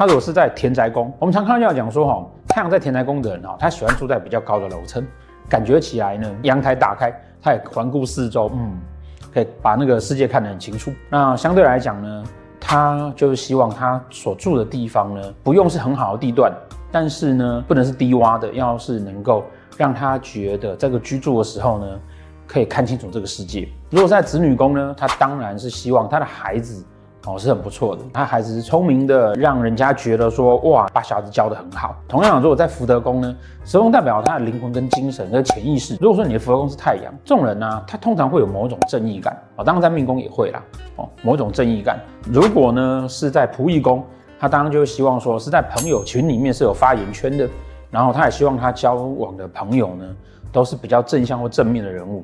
他如果是在田宅宫，我们常看到讲说哈，太阳在田宅宫的人哈，他喜欢住在比较高的楼层，感觉起来呢，阳台打开，他也环顾四周，嗯，可以把那个世界看得很清楚。那相对来讲呢，他就是希望他所住的地方呢，不用是很好的地段，但是呢，不能是低洼的，要是能够让他觉得这个居住的时候呢，可以看清楚这个世界。如果是在子女宫呢，他当然是希望他的孩子。哦，是很不错的。他孩子是聪明的，让人家觉得说哇，把小孩子教得很好。同样，如果在福德宫呢，福德宫代表他的灵魂跟精神跟潜意识。如果说你的福德宫是太阳，这种人呢、他通常会有某种正义感。哦，当然在命宫也会啦。哦，某种正义感。如果呢是在仆役宫，他当然就会希望说是在朋友群里面是有发言权的。然后他也希望他交往的朋友呢，都是比较正向或正面的人物。